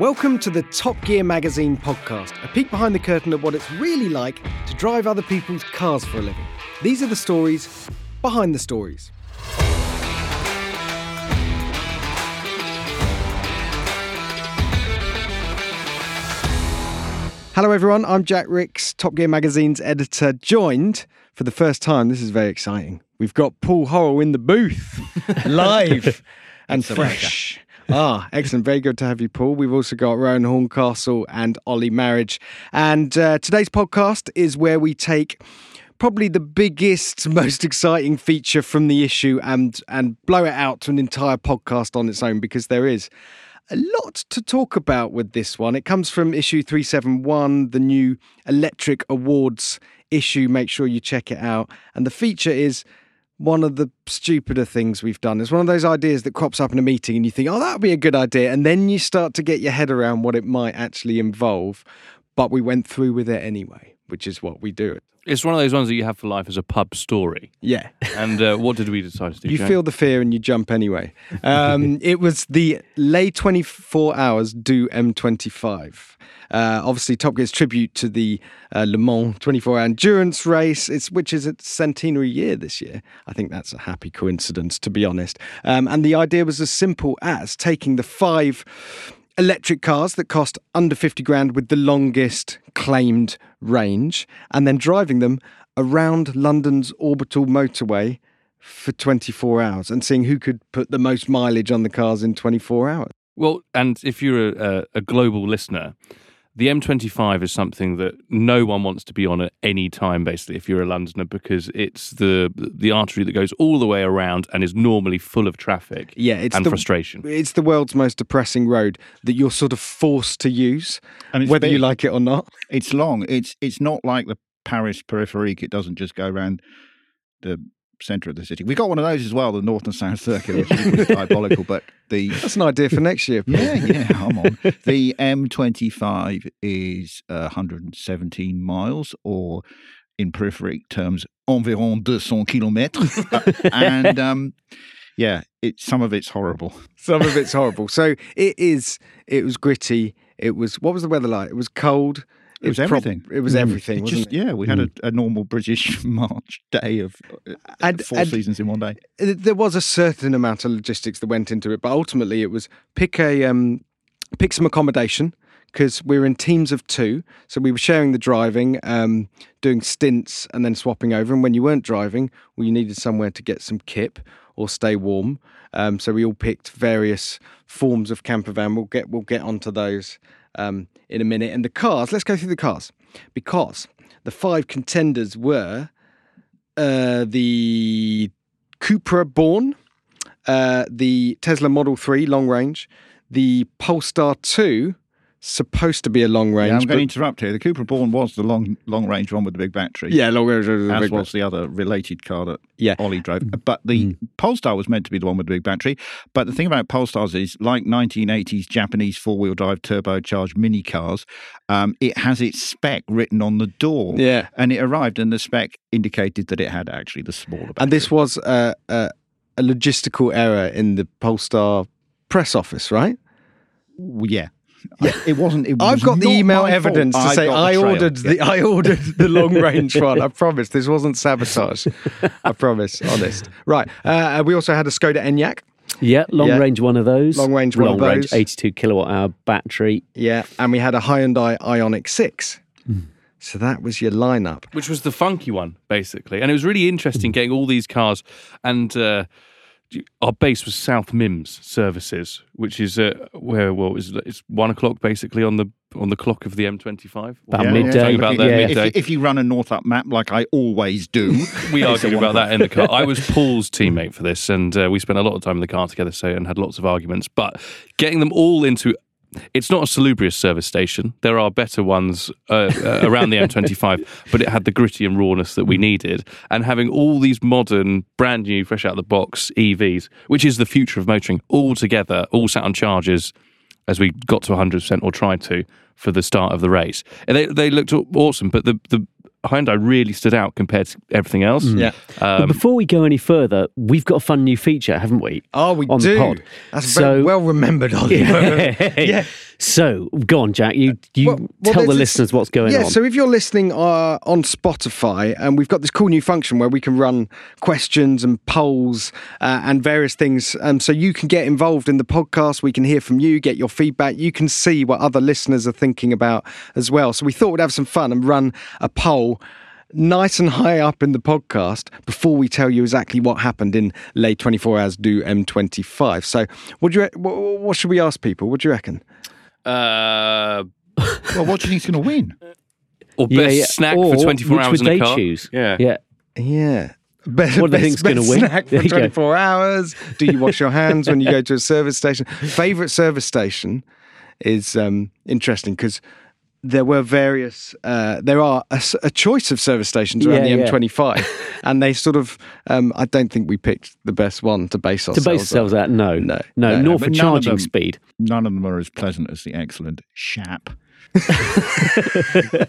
Welcome to the Top Gear Magazine podcast, a peek behind the curtain at what it's really like to drive other people's cars for a living. These are the stories behind the stories. Hello, everyone. I'm Jack Rix, Top Gear Magazine's editor, joined for the first time. This is very exciting. We've got Paul Horrell in the booth, live and fresh. Ah, excellent. Very good to have you, Paul. We've also got Rowan Horncastle and Ollie Marriage. And uh, today's podcast is where we take probably the biggest, most exciting feature from the issue and and blow it out to an entire podcast on its own because there is a lot to talk about with this one. It comes from issue 371, the new Electric Awards issue. Make sure you check it out. And the feature is one of the stupider things we've done. It's one of those ideas that crops up in a meeting and you think, oh, that would be a good idea. And then you start to get your head around what it might actually involve. But we went through with it anyway, which is what we do. It's one of those ones that you have for life as a pub story. Yeah. And uh, what did we decide to do? You Jack? feel the fear and you jump anyway. Um, it was the Les 24 hours du M25. Uh, obviously, Top Gear's tribute to the uh, Le Mans 24 hour endurance race, it's, which is its centenary year this year. I think that's a happy coincidence, to be honest. Um, and the idea was as simple as taking the five electric cars that cost under 50 grand with the longest claimed range and then driving them around London's orbital motorway for 24 hours and seeing who could put the most mileage on the cars in 24 hours. Well, and if you're a, a, global listener, the M25 is something that no one wants to be on at any time, basically, if you're a Londoner, because it's the the artery that goes all the way around and is normally full of traffic Yeah, it's and the, frustration. It's the world's most depressing road that you're sort of forced to use, And it's whether you like it or not. It's long. It's it's not like the Paris Peripherique. It doesn't just go around the centre of the city. We got one of those as well, the North and South Circular, which is diabolical. But the That's an idea for next year. Paul. yeah, yeah, I'm on. The M25 is uh, 117 miles, or in peripheric terms, environ 200 kilomètres. Uh, and um, yeah, it some of it's horrible. Some of it's horrible. So it is. It was gritty. It was. What was the weather like? It was cold. It was everything. it was everything. It just yeah, we had a, a normal British March day of uh, And- four and- seasons in one day. There was a certain amount of logistics that went into it, but ultimately it was pick a um, pick some accommodation because we were in teams of two, so we were sharing the driving, um, doing stints, and then swapping over. And when you weren't driving, well, you needed somewhere to get some kip or stay warm. Um, so we all picked various forms of camper van. We'll get we'll get onto those um, in a minute. And the cars, let's go through the cars because the five contenders were uh, the Cupra Born, uh, the Tesla Model 3 long range, the Polestar 2, supposed to be a long range. Yeah, I'm going to interrupt here. The Cupra Born was the long long range one with the big battery. yeah, long range. As big was the other related car that Yeah. Ollie drove. But the Polestar was meant to be the one with the big battery. But the thing about Polestars is, like 1980s Japanese four wheel drive turbocharged mini cars, um, it has its spec written on the door. Yeah. And it arrived, and the spec indicated that it had actually the smaller battery. And this was a, a, a logistical error in the Polestar press office, right? yeah. Yeah, it wasn't. It I've was got the email evidence fault. to I've say I trail. ordered Yeah. the I ordered the long range one. I promise this wasn't sabotage. I promise, honest. Right. Uh, we also had a Skoda Enyaq. Yeah, long Yeah. range one of those. Long range one of long range, 82 kilowatt hour battery. Yeah, and we had a Hyundai Ioniq Six. So that was your lineup. which was the funky one, basically. And it was really interesting getting all these cars. And uh, our base was South Mimms Services, which is uh, where well, it's, it's one o'clock basically on the on the clock of the M25. About Yeah, midday. Talking about that yeah. If, midday. you- if you run a North Up map like I always do, we it's a argued about that in the car. I was Paul's teammate for this, and uh, we spent a lot of time in the car together, so and had lots of arguments. But getting them all into it's not a salubrious service station. There are better ones uh, uh, around the M25, but it had the gritty and rawness that we needed. And having all these modern, brand new, fresh out of the box EVs, which is the future of motoring, all together, all sat on chargers as we got to 100% or tried to for the start of the race. And they, they looked awesome, but the, the Hyundai really stood out compared to everything else. Yeah. but Um, before we go any further, we've got a fun new feature, haven't we? Oh, we on do. the pod. That's So- very well remembered, Ollie. Yeah. yeah. So go on, Jack. You you Well- well, tell the listeners what's going yeah, on. Yeah. So if you're listening uh, on Spotify, and we've got this cool new function where we can run questions and polls uh, and various things, um, so you can get involved in the podcast. We can hear from you, get your feedback. You can see what other listeners are thinking about as well. So we thought we'd have some fun and run a poll. Nice and high up in the podcast before we tell you exactly what happened in Les 24 Hours du M25. So, what do you? What, what should we ask people? What do you reckon? Uh, Well, what do you think's going to win? or best yeah. snack Or for 24 which hours would in a they car. choose? Yeah. Yeah. Yeah. Best, What do they best- think's gonna best win? Snack for you go. 24 hours. Do you wash your hands when you go to a service station? Favorite service station is um, interesting because there were various, uh, there are a choice of service stations around Yeah, the yeah. M25, and they sort of, um, I don't think we picked the best one to base ourselves at. To base ourselves at, no, No, no, no, nor but for charging them- speed. None of them are as pleasant as the excellent Shap.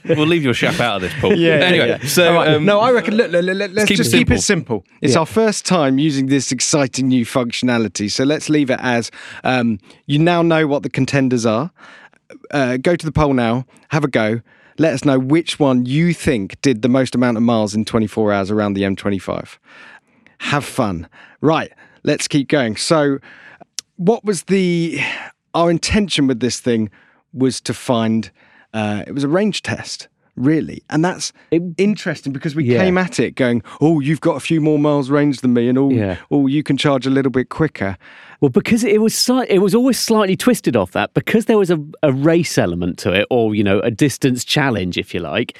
We'll leave your chap out of this, Paul. Yeah. yeah, Anyway, yeah. so All right. um, no, I reckon. Look, look, look, let's keep it just keep it simple. It's Yeah. our first time using this exciting new functionality, so let's leave it as um, you now know what the contenders are. Uh, go to the poll now. Have a go. Let us know which one you think did the most amount of miles in 24 hours around the M25. Have fun. Right. Let's keep going. So, what was the our intention with this thing was to find uh, it was a range test really and that's It- interesting because we Yeah. came at it going oh you've got a few more miles range than me and oh, Yeah. oh you can charge a little bit quicker Well, because it was slight, it was always slightly twisted off that because there was a, a race element to it, or you know, a distance challenge, if you like.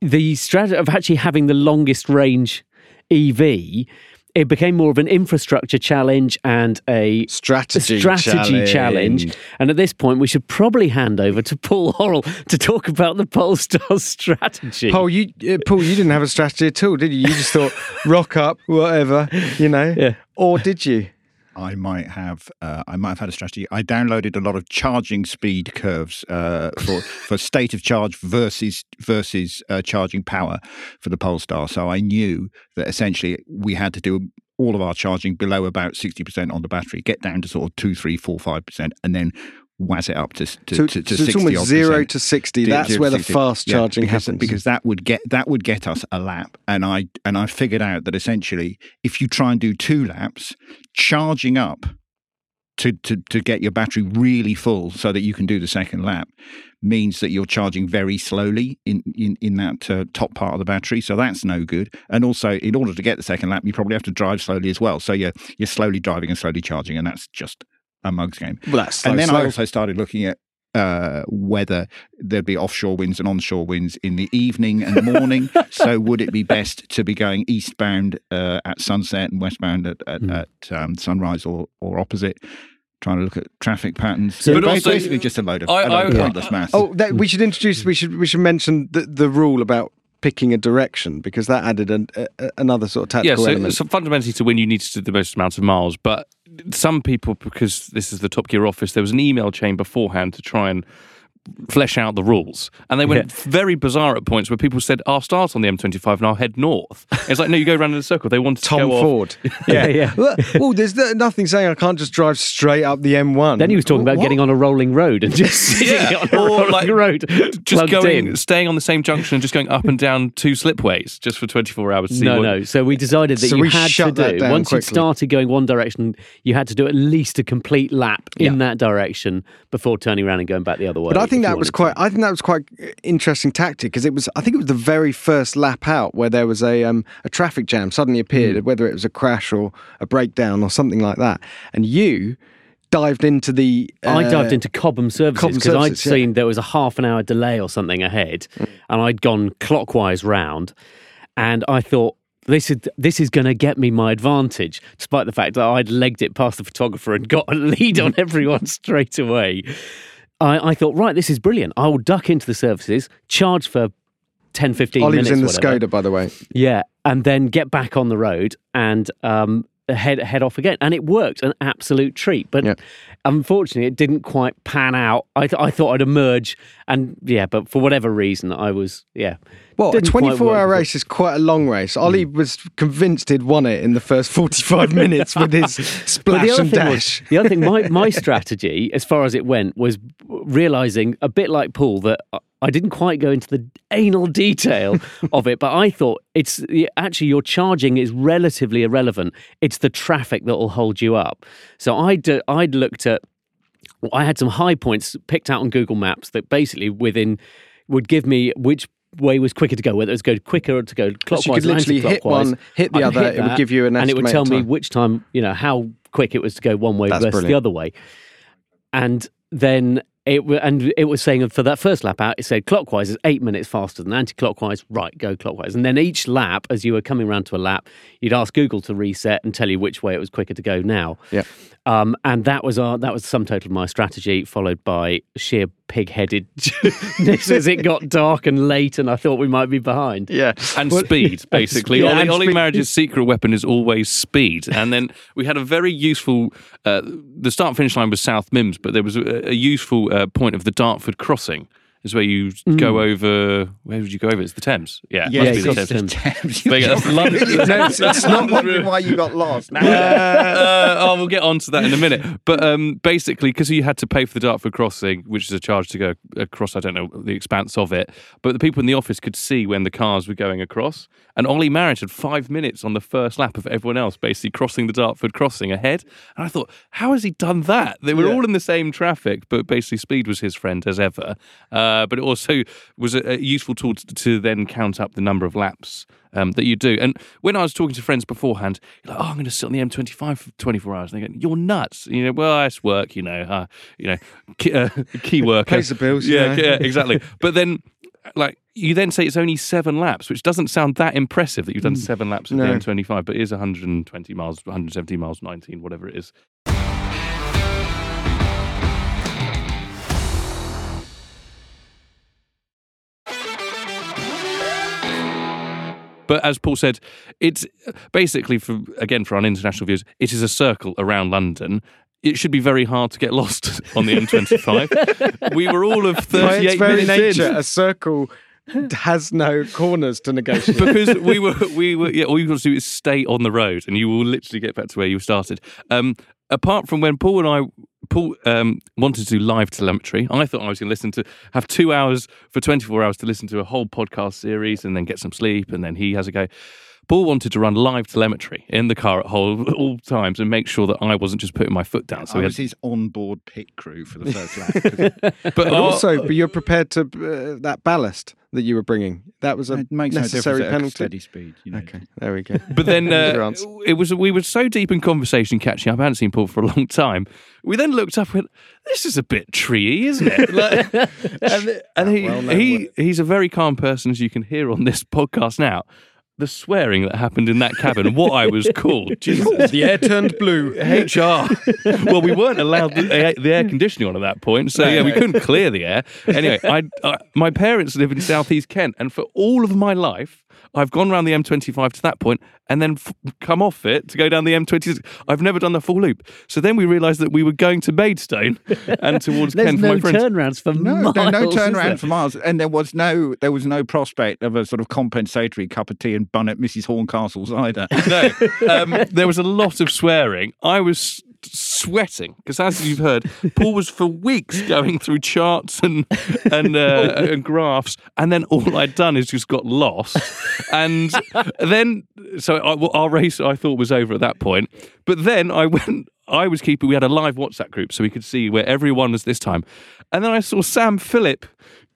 The strategy of actually having the longest range EV, it became more of an infrastructure challenge and a strategy a strategy challenge. challenge. And at this point, we should probably hand over to Paul Horrell to talk about the Polestar strategy. Paul, you uh, Paul, you didn't have a strategy at all, did you? You just thought rock up, whatever, you know. Yeah. Or did you? I might have uh, I might have had a strategy. I downloaded a lot of charging speed curves uh, for for state of charge versus versus uh, charging power for the Polestar. So I knew that essentially we had to do all of our charging below about sixty percent on the battery, get down to sort of two, three, four, five percent, and then whazz it up to to, So, to, to so it's 60 almost zero percent. to sixty. That's zero where the 60. fast Yeah, charging because, happens. because that would get that would get us a lap and i and i figured out that essentially if you try and do two laps charging up to, to, to get your battery really full so that you can do the second lap means that you're charging very slowly in, in, in that uh, top part of the battery. So that's no good. And also, in order to get the second lap, you probably have to drive slowly as well. So you're, you're slowly driving and slowly charging, and that's just a mug's game well, that's slow, and then slow. I also started looking at uh, whether there'd be offshore winds and onshore winds in the evening and morning. so would it be best to be going eastbound uh, at sunset and westbound at, at, Mm. at um, sunrise or, or opposite? Trying to look at traffic patterns. So- So But also- basically, just a load of, I- a load of I- pointless maths. Oh, that, we should introduce. We should we should mention the, the rule about picking a direction because that added an, a, a- another sort of yeah, tactical so, element. so fundamentally to win, you need to do the most amount of miles. But some people, because this is the Top Gear office, there was an email chain beforehand to try and flesh out the rules. And they went very bizarre at points where people said, I'll start on the M25 and I'll head north. It's like, no, you go around in a circle. They wanted to Tom go off- Ford. Yeah, yeah. oh, there's nothing saying I can't just drive straight up the M1. Then he was talking about What? getting on a rolling road and just sitting Yeah, on a or rolling like road, Just going, in. staying on the same junction and just going up and down two slipways just for 24 hours. To see No, what- no. So we decided that So you we had to that do down once you quickly. started going one direction, you had to do at least a complete lap in that direction before turning around and going back the other way. But I think you that was quite. I think that was quite interesting tactic because it was. I think it was the very first lap out where there was a um, a traffic jam suddenly appeared, Mm. whether it was a crash or a breakdown or something like that, and you dived into the. to. I uh, dived into Cobham Services because I'd yeah. seen there was a half an hour delay or something ahead, and I'd gone clockwise round, and I thought. This is this is going to get me my advantage, despite the fact that I'd legged it past the photographer and got a lead on everyone straight away. I, I thought, right, this is brilliant. I will duck into the services, charge for 10, 15 Ollie minutes. was in the whatever. Skoda, by the way. Yeah, and then get back on the road and um, head head off again, and it worked, an absolute treat. But Yeah. Unfortunately, it didn't quite pan out. I th- I thought I'd emerge, and yeah, but for whatever reason, I was yeah. Well, a 24 hour race is quite a long race. Ollie hmm. was convinced he'd won it in the first 45 minutes with his splash and thing dash. was the other thing. My my strategy, as far as it went, was realizing a bit like Paul that uh, I- didn't quite go into the anal detail of it, but I thought it's actually your charging is relatively irrelevant. It's the traffic that will hold you up. So I'd uh, I'd looked at I had some high points picked out on Google Maps that basically within would give me which way was quicker to go, whether it was go quicker or to go clockwise. So you could literally hit one, hit the other. hit it would give you an and it would tell me which time, you know, how quick it was to go one way That's versus the other way. And then it and it was saying for that first lap out, it said clockwise is eight minutes faster than anti-clockwise. Right, go clockwise. And then each lap, as you were coming around to a lap, you'd ask Google to reset and tell you which way it was quicker to go now. Yeah. Um, and that was our that was the sum total of my strategy, followed by sheer pig-headedness as it got dark and late, and I thought we might be behind. Yeah. and speed, basically. speed. Yeah, Ollie, and Ollie speed. Marriage's secret weapon is always speed. And then we had a very useful. Uh, the start finish line was South Mimms, but there was a, a useful uh, point of the Dartford crossing. Is where you go over. Where would you go over? It's the Thames. Yeah, Yeah, it's the just Thames. Thames. There you that's London. no, it's, it's not wondering why you got lost. No. uh, oh, we'll get on to that in a minute. But um, basically, because you had to pay for the Dartford crossing, which is a charge to go across, I don't know the expanse of it, but the people in the office could see when the cars were going across. And Ollie Marriage had five minutes on the first lap of everyone else, basically crossing the Dartford crossing ahead. And I thought, how has he done that? They were Yeah. all in the same traffic, but basically, speed was his friend as ever. Uh, but it also was a, a useful tool to, to then count up the number of laps um, that you do. And when I was talking to friends beforehand, you're like, oh, I'm going to sit on the M25 for 24 hours. And they go, you're nuts. You know, well, it's work, you know, uh, you know, key, uh, key worker. Pays the bills, Yeah, yeah, exactly. But then, like, you then say it's only seven laps, which doesn't sound that impressive that you've done seven laps of No. the M25, but it is 120 miles, 170 miles, 19, whatever it is. But as Paul said, it's basically for again for our international viewers, it is a circle around London. It should be very hard to get lost on the M25. we were all of 38 By its very minutes nature, in a circle has no corners to negotiate. because we were we were yeah. All you've got to do is stay on the road, and you will literally get back to where you started. Um, apart from when Paul and I. Paul um, wanted to do live telemetry. I thought I was going to listen to have two hours for 24 hours to listen to a whole podcast series and then get some sleep, and then he has a go. Paul wanted to run live telemetry in the car at all, all times and make sure that I wasn't just putting my foot down. So I we was had, his on-board pit crew for the first lap. but But oh, also, but you're prepared to uh, that ballast that you were bringing. That was a it makes no necessary difference penalty. steady speed. You know. Okay, there we go. But then uh, it was we were so deep in conversation catching up. I hadn't seen Paul for a long time. We then looked up and went, "This is a bit treey, isn't it?" Like, and and he, well-known he he's a very calm person, as you can hear on this podcast now. The swearing that happened in that cabin, what I was called, Jesus. the air turned blue. HR. well, we weren't allowed the, air- the air conditioning on at that point, so yeah, we couldn't clear the air. Anyway, I, I, my parents live in southeast Kent, and for all of my life, I've gone around the M25 to that point and then f- come off it to go down the M26. I've never done the full loop. So then we realised that we were going to Maidstone and towards There's Kent for no my friends. turnarounds for No, miles. no, no is there? turnaround for miles, and there was no there was no prospect of a sort of compensatory cup of tea and bun at Mrs Horncastle's either. no, um, there was a lot of swearing. I was sweating because, as you've heard, Paul was for weeks going through charts and and, uh, and graphs, and then all I'd done is just got lost. And then, so I, well, our race I thought was over at that point. But then I went. I was keeping. We had a live WhatsApp group, so we could see where everyone was this time. And then I saw Sam Philip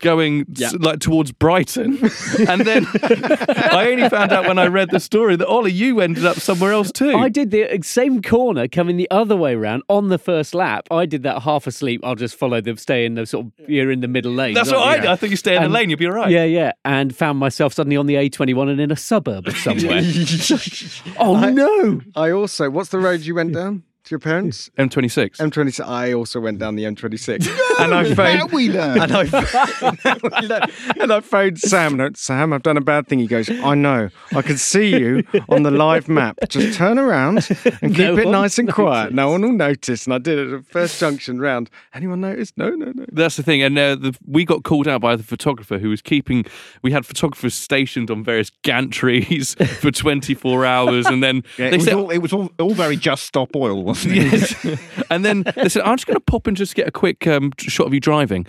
going s- like towards Brighton, and then I only found out when I read the story that Ollie, you ended up somewhere else too. I did the same corner coming the other way around on the first lap. I did that half asleep. I'll just follow them, stay in the sort of you're in the middle lane. That's aren't what I did. I think you stay in And- the lane, you'll be all right. Yeah, yeah, and found myself suddenly on the A21 and in a suburb of somewhere. oh I- no! I also, what's the road you went down to your parents? M26. M26. I also went down the M26, and I phoned. Now we learn. And I, and I phoned Sam. And I, Sam, I've done a bad thing. He goes, I know. I can see you on the live map. Just turn around and keep No it nice and quiet. No one will notice. And I did it at the first junction round. Anyone notice? No, no, no. That's the thing, and uh, the, we got called out by the photographer who was keeping. We had photographers stationed on various gantries for 24 hours, and then Yeah, it, they was said, all, it was all, all very just stop oil, wasn't it? Yes. and then they said, I'm just going to pop and just get a quick um, shot of you driving.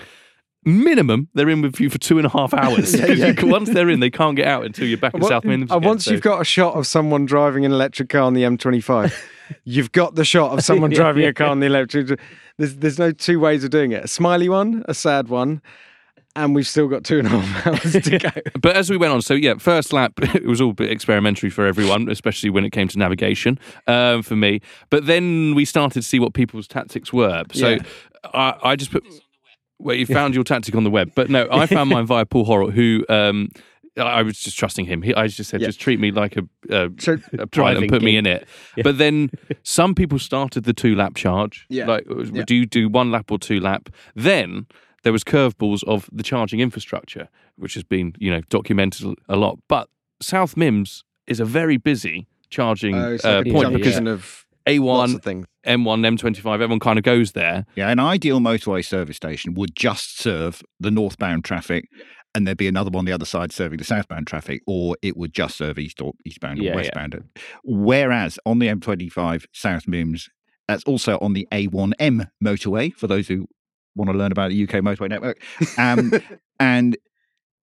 Minimum, they're in with you for two and a half hours. Yeah, yeah. once they're in, they can't get out until you're back in South Midlands. and once so- you've got a shot of someone driving an electric car on the M25, you've got the shot of someone driving yeah. a car on the electric. There's there's no two ways of doing it. A smiley one, a sad one, and we've still got two and a half hours to go. But as we went on, so yeah, first lap, it was all a bit experimentary for everyone, especially when it came to navigation um, for me. But then we started to see what people's tactics were. So Yeah. I, I just put. Well, you found your tactic on the web, but no, I found mine via Paul Horrell, who um, I I was just trusting him. He, I just said, Yeah. just treat me like a, a, So a pilot Driving and put me in it. But then some people started the two lap charge. Yeah. Like, Yeah. do you do one lap or two lap? Then there was curveballs of the charging infrastructure, which has been, you know, documented a lot. But South Mimms is a very busy charging Oh, uh, like a point yeah. because junction of A1, of. M1, M25, everyone kind of goes there. Yeah, an ideal motorway service station would just serve the northbound traffic, and there'd be another one on the other side serving the southbound traffic, or it would just serve east or eastbound or Yeah, yeah. westbound. Whereas on the M25 South Mimms, that's also on the A1M motorway for those who want to learn about the UK motorway network, um, and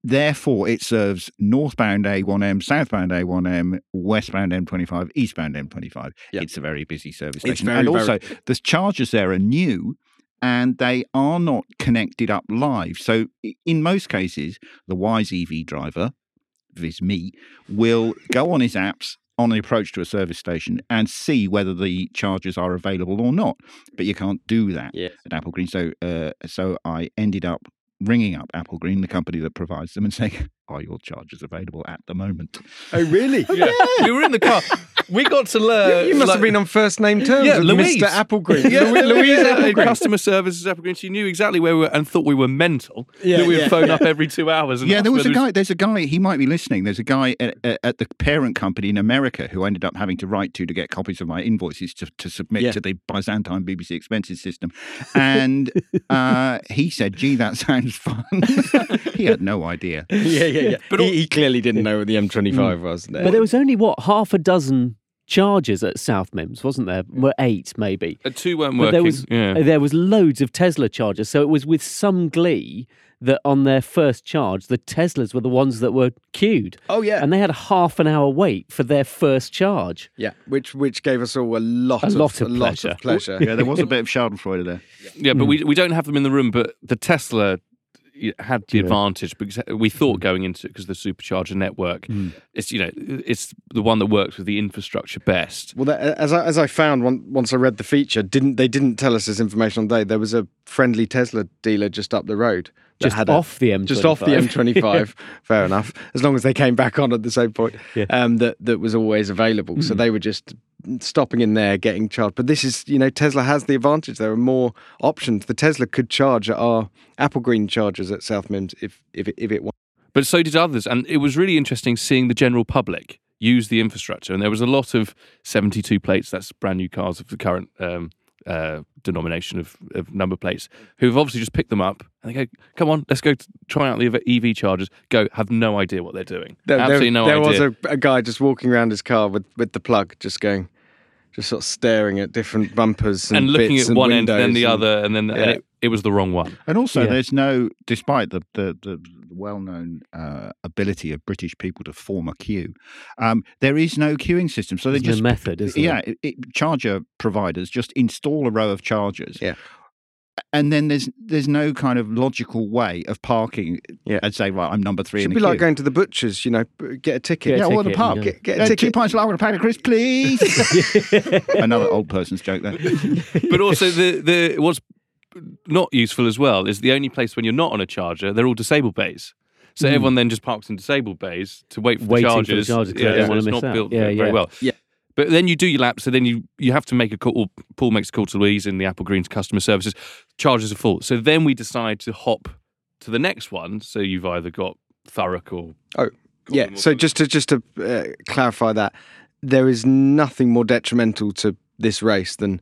therefore it serves northbound A1M, southbound A1M, westbound M25, eastbound M25. Yeah. It's a very busy service station, very, and very- also the chargers there are new and they are not connected up live. So, in most cases, the wise EV driver, viz. me, will go on his apps on the approach to a service station and see whether the chargers are available or not. But you can't do that Yeah. at Applegreen. So, uh, so I ended up ringing up Applegreen, the company that provides them, and saying, "Are your chargers available at the moment?" Oh, really? Yeah. we were in the car. We got to learn. you must like- have been on first name terms Yeah, with Louise. Mr. Applegreen. Yeah, Louise, Louise yeah, in Applegreen. customer services Applegreen. She knew exactly where we were and thought we were mental. Yeah, that we would yeah, phone yeah. up every two hours. And Yeah, ask there was a guy. There's a guy. He might be listening. There's a guy at, at, at the parent company in America who I ended up having to write to to get copies of my invoices to, to submit Yeah. to the Byzantine BBC expenses system, and uh, he said, "Gee, that sounds fun." he had no idea. yeah, yeah, yeah. But But he, he clearly didn't know what the M25 mm. was. There. But there was only what half a dozen charges at South Mimms, wasn't there? Were eight maybe. Uh, two weren't But working. there was yeah. Uh, there was loads of Tesla chargers, so it was with some glee that on their first charge, the Teslas were the ones that were queued, oh, yeah. and they had a half an hour wait for their first charge. yeah, which which gave us all a lot A of, lot of a lot pleasure. of pleasure. Yeah, there was a bit of Schadenfreude there. Yeah, but hmm. we we don't have them in the room. But the Tesla y- had the Yeah. advantage because we thought mm. going into it because the supercharger network, mm. it's you know it's the one that works with the infrastructure best. Well, that, as I, as I found one, once I read the feature, didn't they didn't tell us this information on the day. There was a friendly Tesla dealer just up the road, Just had a- off the M25. just off the M25. fair enough, as long as they came back on at the same point. Yeah. Um, that that was always available. So mm. they were just stopping in there, getting charged. But this is, you know, Tesla has the advantage. There are more options. The Tesla could charge at our Applegreen chargers at South Mimms if if it, if it wanted. But so did others, and it was really interesting seeing the general public use the infrastructure. And there was a lot of seventy-two plates. That's brand new cars of the current. Um, uh, denomination of, of number plates who've obviously just picked them up and they go, "Come on, let's go try out the EV chargers." Go, have no idea what they're doing. There, there- Absolutely no there idea. was a, a guy just walking around his car with, with the plug, just going, just sort of staring at different bumpers and, and looking bits at and one end, and then the and- other, and then and Yeah. it, it was the wrong one. And also, Yeah. there's no, despite the the, the well-known uh, ability of British people to form a queue, um, there is no queuing system. So they There's just no method, is there? yeah, it, it, charger providers just install a row of chargers. Yeah. And then there's there's no kind of logical way of parking Yeah, I'd say, right, I'm number three Should in be the like going to the butcher's, you know, get a ticket. Get yeah, a or the ticket pub. and, uh, Get, get a Uh, two ticket. pints longer, a pack of crisps, please. Another old person's joke there. But also the the what's not useful as well is the only place when you're not on a charger, they're all disabled bays. So everyone then just parks in disabled bays to wait for Waiting the for the chargers. charger 'cause yeah, don't so it's miss not out. built Yeah, very yeah. well. Yeah. But then you do your lap, so then you you have to make a call. Paul makes a call to Louise in the Applegreen's customer services. Charges are full, so then we decide to hop to the next one. So you've either got Thurrock or Oh, yeah. So something. just to just to uh, clarify that, there is nothing more detrimental to this race than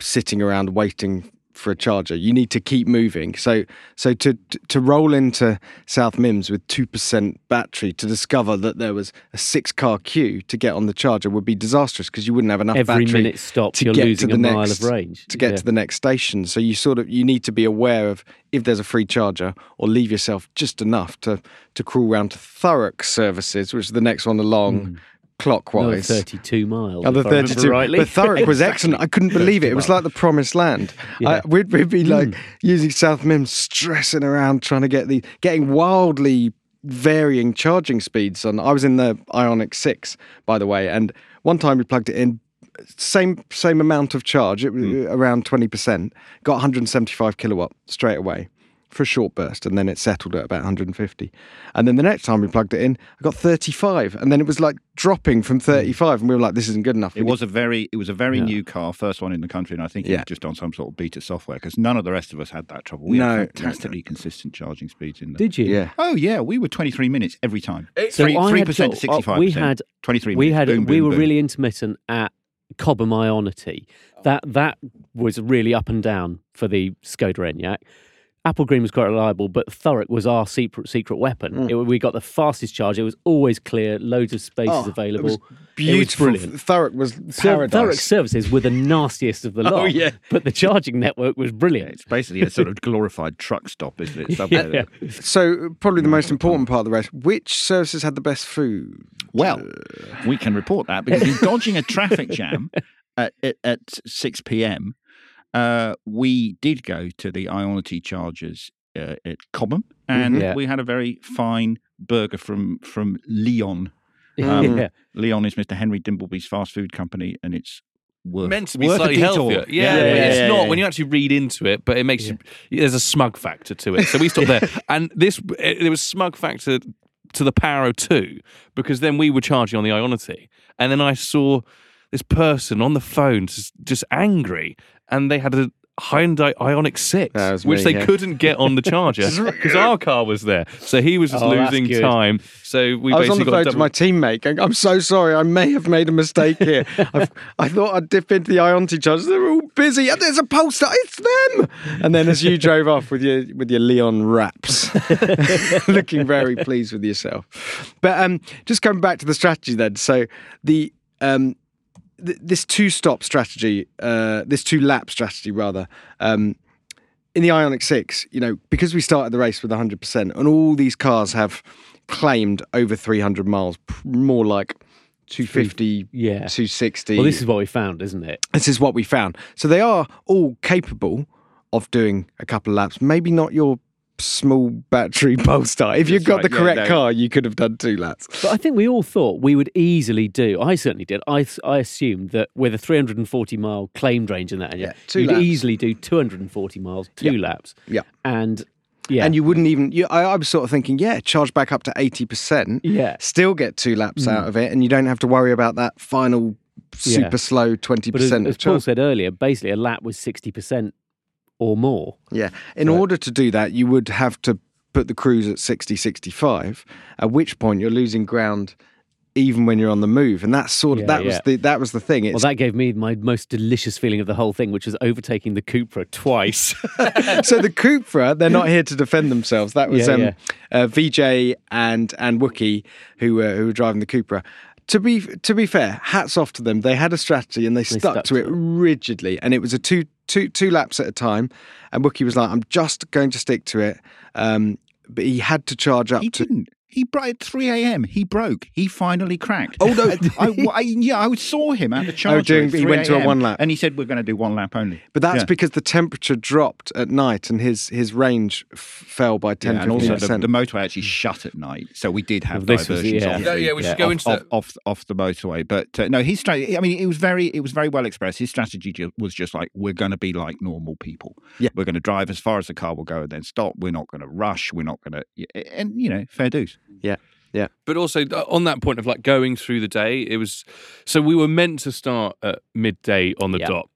sitting around waiting for a charger. You need to keep moving. So so to to roll into South Mimms with two percent battery to discover that there was a six car queue to get on the charger would be disastrous because you wouldn't have enough Every battery minute stopped, to you're get losing to the a mile next, of range. to get Yeah. to the next station. So you sort of you need to be aware of if there's a free charger or leave yourself just enough to to crawl round to Thurrock services, which is the next one along Another clockwise. 32 miles. Other if I remember 32. rightly. But Thurrock was excellent. I couldn't believe it. It was like the promised land. Yeah. I, we'd, we'd be like hmm. using South Mimms, stressing around trying to get the, getting wildly varying charging speeds on. I was in the Ioniq 6, by the way, and one time we plugged it in. Same same amount of charge, it was hmm. around twenty percent. Got 175 kilowatt straight away for a short burst, and then it settled at about 150. And then the next time we plugged it in, I got 35, and then it was like dropping from 35, and we were like, "This isn't good enough." It We was a very, it was a very Yeah. new car, first one in the country, and I think it was just on some sort of beta software because none of the rest of us had that trouble. We No, no, had fantastically consistent charging speeds in there. Did you? Yeah. Oh yeah, we were 23 minutes every time. So Three I three had percent to uh, 65. We had 23 we minutes. had Boom, we were boom. really intermittent at Cobham Ionity. That that was really up and down for the Skoda Enyaq. Applegreen was quite reliable, but Thurrock was our secret secret weapon. Hmm. It- we got the fastest charge. It was always clear, loads of spaces Oh, available. It was beautiful. brilliant. Thurrock was paradise. Thurrock services were the nastiest of the oh, lot. Oh, yeah. but the charging network was Yeah, brilliant. it's basically a sort of glorified truck stop, isn't it? It's up there. Yeah. So probably the most important part of the race. Which services had the best food? Well, we can report that because in dodging a traffic jam at, at, at 6 p.m., uh, we did go to the Ionity Chargers uh, at Cobham, and Mhm. Yeah. we had a very fine burger from from Leon. Um, yeah. Leon is Mr. Henry Dimbleby's fast food company, and it's worth meant to be worth slightly healthier. Yeah, Yeah, but yeah, it's yeah, not yeah. when you actually read into it. But it makes you. There's a smug factor to it. So we stopped there, and this it, there was smug factor to the Paro two because then we were charging on the Ionity, and then I saw this person on the phone just, just angry, and they had a. Hyundai Ioniq Six, which me, they yeah. couldn't get on the charger because our car was there, so he was just Oh, losing time. So we I was on basically the phone to my teammate going, I'm so sorry, I may have made a mistake here. I've, I thought I'd dip into the Ionity chargers. They're all busy. And there's a Polestar. It's them. And then as you drove off with your with your Leon wraps, looking very pleased with yourself. But um, just coming back to the strategy then. So the um, th- this two stop strategy, uh, this two lap strategy rather. Um, in the Ioniq 6, you know, because we started the race with 100%, and all these cars have claimed over 300 miles, more like 250, Yeah. 260. Well, this is what we found, isn't it? This is what we found. So they are all capable of doing a couple of laps. Maybe not your small battery Polestar. If you've got right, the yeah, correct no. car, you could have done two laps. But I think we all thought we would easily do. I certainly did. I I assumed that with a 340 mile claimed range in that, Yeah, yeah, two you'd laps. easily do 240 miles, two Yeah. laps, Yeah. and yeah, And you wouldn't even, you, I, I was sort of thinking, yeah, charge back up to 80%. yeah. Still get two laps out mm. of it, and you don't have to worry about that final super Yeah. slow 20% But as, of as Paul said earlier, basically a lap was 60 percent or more. Yeah. In Right. order to do that, you would have to put the cruise at 60, 65, at which point you're losing ground even when you're on the move. And that's sort of, Yeah, that was the, that was the thing. Well, that gave me my most delicious feeling of the whole thing, which was overtaking the Cupra twice. so the Cupra, they're not here to defend themselves. That was Yeah, um, yeah. Uh, VJ and, and Wookie who were, who were driving the Cupra. To be to be fair, hats off to them. They had a strategy and they, stuck, stuck to to it rigidly, and it was a two two two laps at a time. And Wookie was like, "I'm just going to stick to it." Um, but he had to charge up He to didn't. He broke at 3 a.m. He broke. He finally cracked. Oh, no. I, I- yeah, I saw him at the charger. doing- at he went to a one lap. and he said we're going to do one lap only. But that's Yeah. because the temperature dropped at night and his his range f- fell by 10 Yeah, and also the, the motorway actually shut at night, so we did have This was- yeah. obviously, Yeah, yeah, we should go off, into off, that. off off the motorway. But uh, no, his strategy. I mean, it was very it was very well expressed. His strategy was just like we're going to be like normal people. Yeah. we're going to drive as far as the car will go and then stop. We're not going to rush. We're not going to, and you know, fair dues. But also uh, on that point of like going through the day, it was so we were meant to start at midday on the Yeah. dot.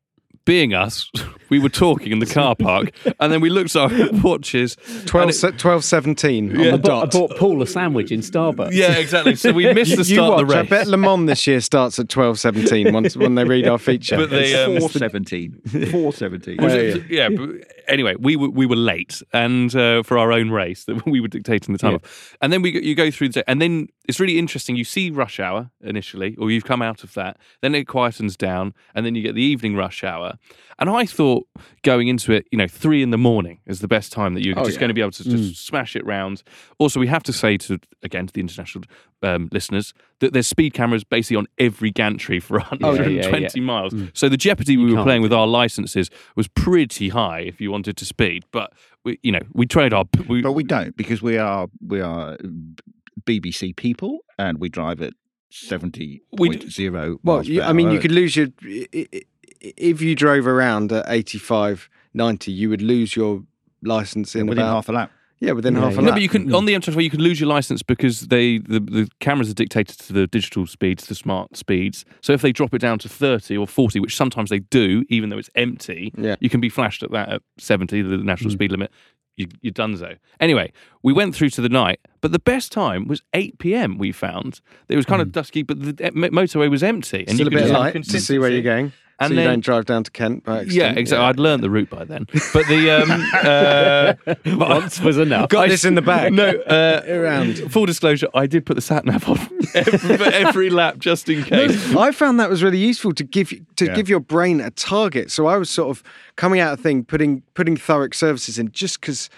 Being us, we were talking in the car park, and then we looked at our watches. 12, it- 12 17 on the I bought, I bought Paul a sandwich in Starbucks. yeah, exactly. So we missed the you start watch, of the race. I bet Le Mans this year starts at 12 17 once, when they read our feature. But they, um, 417. 417. Was Yeah, it- yeah. but anyway, we were we were late, and uh, for our own race that we were dictating the time of, and then we you go through the day, and then it's really interesting. You see rush hour initially, or you've come out of that, then it quietens down, and then you get the evening rush hour. And I thought going into it, you know, three in the morning is the best time that you're Oh, just yeah. going to be able to just smash it round. Also, we have to say to again to the international um, listeners that there's speed cameras basically on every gantry for Oh, yeah, 120 yeah, yeah. miles. So the jeopardy we were playing with our licenses was pretty high if you wanted to speed. But we, you know, we trade our. We, But we don't because we are we are BBC people and we drive at seventy point zero. Well, you, I mean, you could lose your. i- i- If you drove around at 85, 90, you would lose your license in within about. half a lap. yeah, within Yeah, half a yeah. no, but you can on the M25 you can lose your license because they the, the cameras are dictated to the digital speeds, the smart speeds. So if they drop it down to 30 or 40, which sometimes they do, even though it's empty, Yeah. you can be flashed at that at 70, the national speed limit. You, you're done so. Anyway, we went through to the night, but the best time was 8 p.m. We found it was kind of dusky, but the eh, motorway was empty, and Still you a could bit just light to see where you're going. And so then- you don't drive down to Kent by accident. Yeah, exactly. I'd learned the route by then, but the um, uh, Once was enough. Got this in the bag. No, uh, Around. Full disclosure, I did put the sat nav on every, every lap just in case. I found that was really useful to give to Yeah. give your brain a target. So I was sort of coming out of thing, putting putting Thurrock services in just because.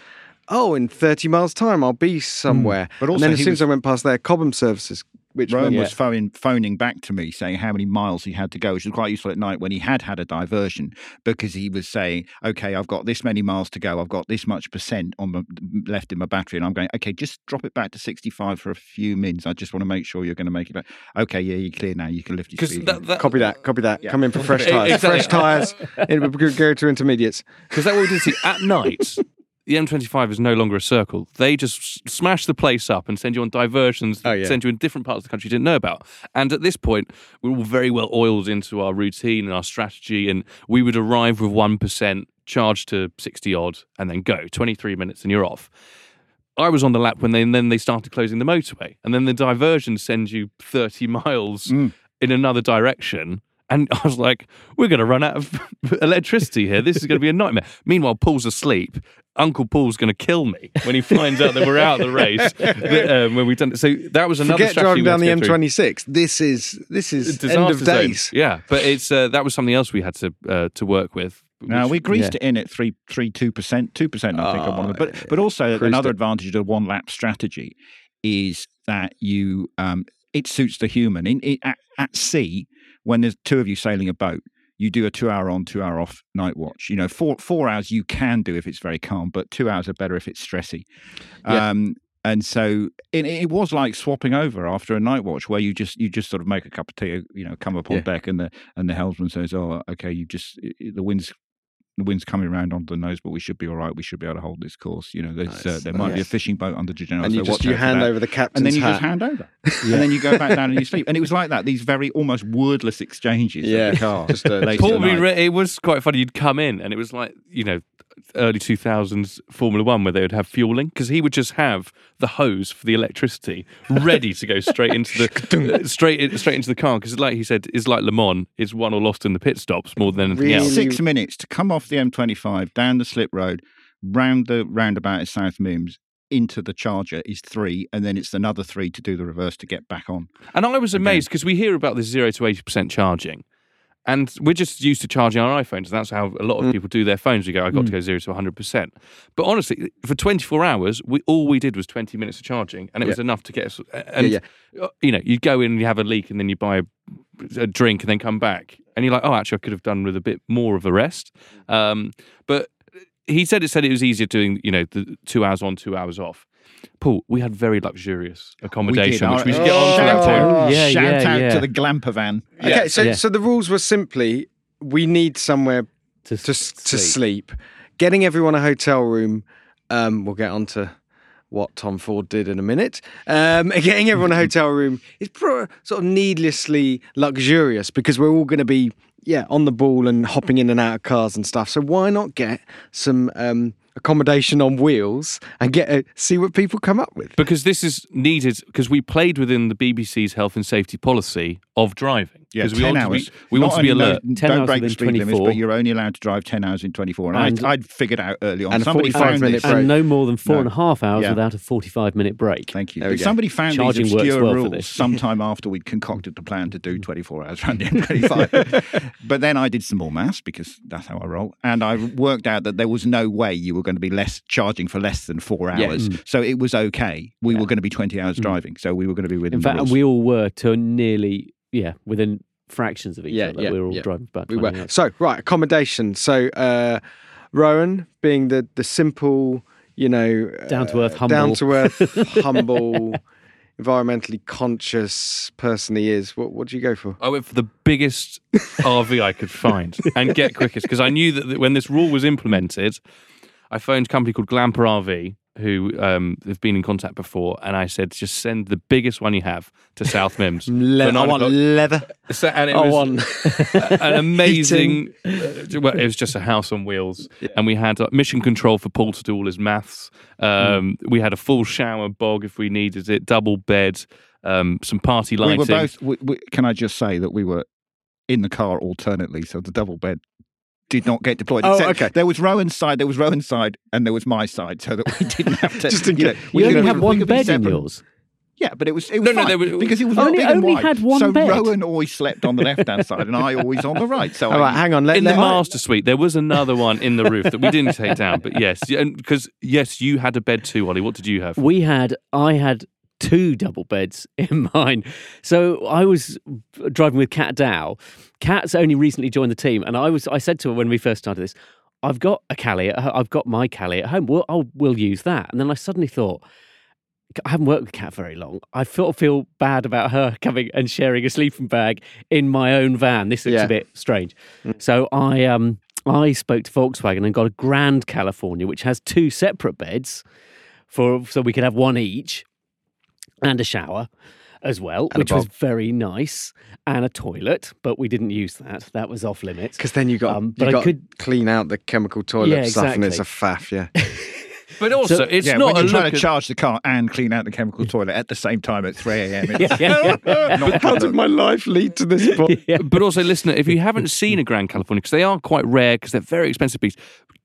Oh, in thirty miles time, I'll be somewhere. But and then as soon was- as I went past there, Cobham services, which Rome went- was phoning, phoning back to me saying how many miles he had to go, which was quite useful at night when he had had a diversion because he was saying, "Okay, I've got this many miles to go. I've got this much percent on my, left in my battery," and I'm going, "Okay, just drop it back to 65 for a few mins. I just want to make sure you're going to make it back." Okay, yeah, you're clear now. You can lift your Because speed. that, that, Copy that. Copy that. Yeah. Come in for fresh tires. exactly. Fresh tires. It would go to intermediates. Because that what we did see at night. The M25 is no longer a circle. They just smash the place up and send you on diversions, Oh, yeah. send you in different parts of the country you didn't know about. And at this point, we're all very well oiled into our routine and our strategy, and we would arrive with 1%, charge to 60 odd, and then go 23 minutes and you're off. I was on the lap when they, and then they started closing the motorway, and then the diversion sends you 30 miles Mm. in another direction. And I was like, we're going to run out of electricity here. This is going to be a nightmare. Meanwhile, Paul's asleep. Uncle Paul's going to kill me when he finds out that we're out of the race. that, um, when we've done So that was another Forget strategy driving we down the had to go through. M26. This is this is Disaster end of zone. days. Yeah, but it's uh, that was something else we had to uh, to work with. No, which- we greased it in at three, three, two percent, two percent. I think on one of them. Oh, But but also cruised another it. advantage of the one lap strategy is that you um, it suits the human. In it, at, at sea, when there's two of you sailing a boat, you do a two hour on, two hour off night watch. You know, four four hours you can do if it's very calm, but two hours are better if it's stressy. Yeah. Um, and so it, it was like swapping over after a night watch, where you just you just sort of make a cup of tea, you know, come up on Yeah. deck, and the and the helmsman says, "Oh, okay, you just the wind's the wind's coming around onto the nose, but we should be all right. We should be able to hold this course. You know, there's, uh, there might be a fishing boat under Genoa, And you so just you hand over the captain's and then you hat. just hand over, and then you go back down and you sleep. And it was like that. These very almost wordless exchanges. Yeah, of the car. just a- later Paul, we re- it was quite funny. You'd come in, and it was like you know, early two thousands Formula One, where they would have fueling because he would just have the hose for the electricity ready to go straight into the uh, straight uh, straight into the car. Because, like he said, it's like Le Mans. It's won or lost in the pit stops more than anything Really? else. six minutes to come off the M25 down the slip road, round the roundabout at South Mimms into the charger is three, and then it's another three to do the reverse to get back on. And I was amazed because we hear about this zero to eighty percent charging, and we're just used to charging our iPhones. That's how a lot of Mm. people do their phones. We go, I got to go zero to one hundred percent. But honestly, for twenty four hours, we all we did was twenty minutes of charging, and it was enough to get us. And yeah. uh, you know, you go in and you have a leak, and then you buy a, a drink, and then come back, and you're like, oh, actually, I could have done with a bit more of a rest. Um, but he said it said it was easier doing, you know, the two hours on, two hours off. Paul, we had very luxurious accommodation, Our- which we should get on to shout that too. out, Oh, yeah, shout yeah, out yeah. to the Glamper van. Okay, so Yeah. so the rules were simply we need somewhere To, to s- to sleep. Getting everyone a hotel room. Um, we'll get on to what Tom Ford did in a minute. Um, getting everyone a hotel room is pro- sort of needlessly luxurious because we're all going to be yeah on the ball and hopping in and out of cars and stuff. So why not get some um, accommodation on wheels and get a, see what people come up with? Because this is needed because we played within the BBC's health and safety policy of driving. Yeah, because we 10 want hours. to be, we Not want to be only no- alert. 10 don't hours break the within speed limits, 24. but you're only allowed to drive 10 hours in 24. And, And- I'd, I'd figured out early on. And somebody 45 found minute break. and no more than four No. and a half hours Yeah. without a 45 minute break. Thank you. There we But go. somebody found Charging these obscure well rules sometime after we'd concocted the plan to do mm. 24 hours around the M25. but then I did some more maths because that's how I roll. And I worked out that there was no way you were going to be less charging for less than four Yeah. hours. So it was okay. We were going to be 20 hours driving. So we were going to be within In the fact, rules. we all were to nearly, yeah, within fractions of each Yeah, other. yeah, we were all yeah. driving about We were hours. so right accommodation. So uh, Rowan being the the simple, you know, Down to earth, uh, humble. down to earth, humble, environmentally conscious person he is. What what do you go for? I went for the biggest RV I could find and get quickest because I knew that when this rule was implemented, I phoned a company called Glamper RV who um, have been in contact before, and I said, just send the biggest one you have to South Mimms. for Le- I want leather. So- and it I was want an amazing. uh, well, it was just a house on wheels, and we had uh, mission control for Paul to do all his maths. Um, We had a full shower bog if we needed it, double bed, um, some party we lighting. were both. We, we, can I just say that we were in the car alternately, so the double bed did not get deployed. Oh, except okay. There was Rowan's side, there was Rowan's side, and there was my side, so that we didn't have to. Just in you know, case- we You could- only we have could- we one bed in separate. yours. Yeah, but it was it was No, no, there was- because it was Only- big and only wide. had one so bed. Rowan always slept on the left hand side, and I always on the right. So All I, right, hang on. Let, in the let- master suite, there was another one in the roof that we didn't take down. But yes, because yes, you had a bed too, Ollie. What did you have? We had, I had two double beds in mine. So I was driving with Kat Dow. Kat's only recently joined the team, and I was, I said to her when we first started this, I've got a Cali, I've got my Cali at home. We'll, I'll, we'll use that. And then I suddenly thought, I haven't worked with Kat very long. I of feel bad about her coming and sharing a sleeping bag in my own van. This looks Yeah. a bit strange. So I um I spoke to Volkswagen and got a Grand California, which has two separate beds for so we could have one each and a shower as well, And which was very nice, and a toilet, but we didn't use that. That was off limits. Because then you got Um, you but I could- clean out the chemical toilet Yeah, stuff, and it's a faff. Yeah, But also, So- it's yeah, not when a you're trying to at- charge the car and clean out the chemical toilet at the same time at 3 a.m. It's Yeah, yeah, yeah. not how did my life lead to this point? Yeah. But also, listener, if you haven't seen a Grand California, because they are quite rare, because they're very expensive beasts,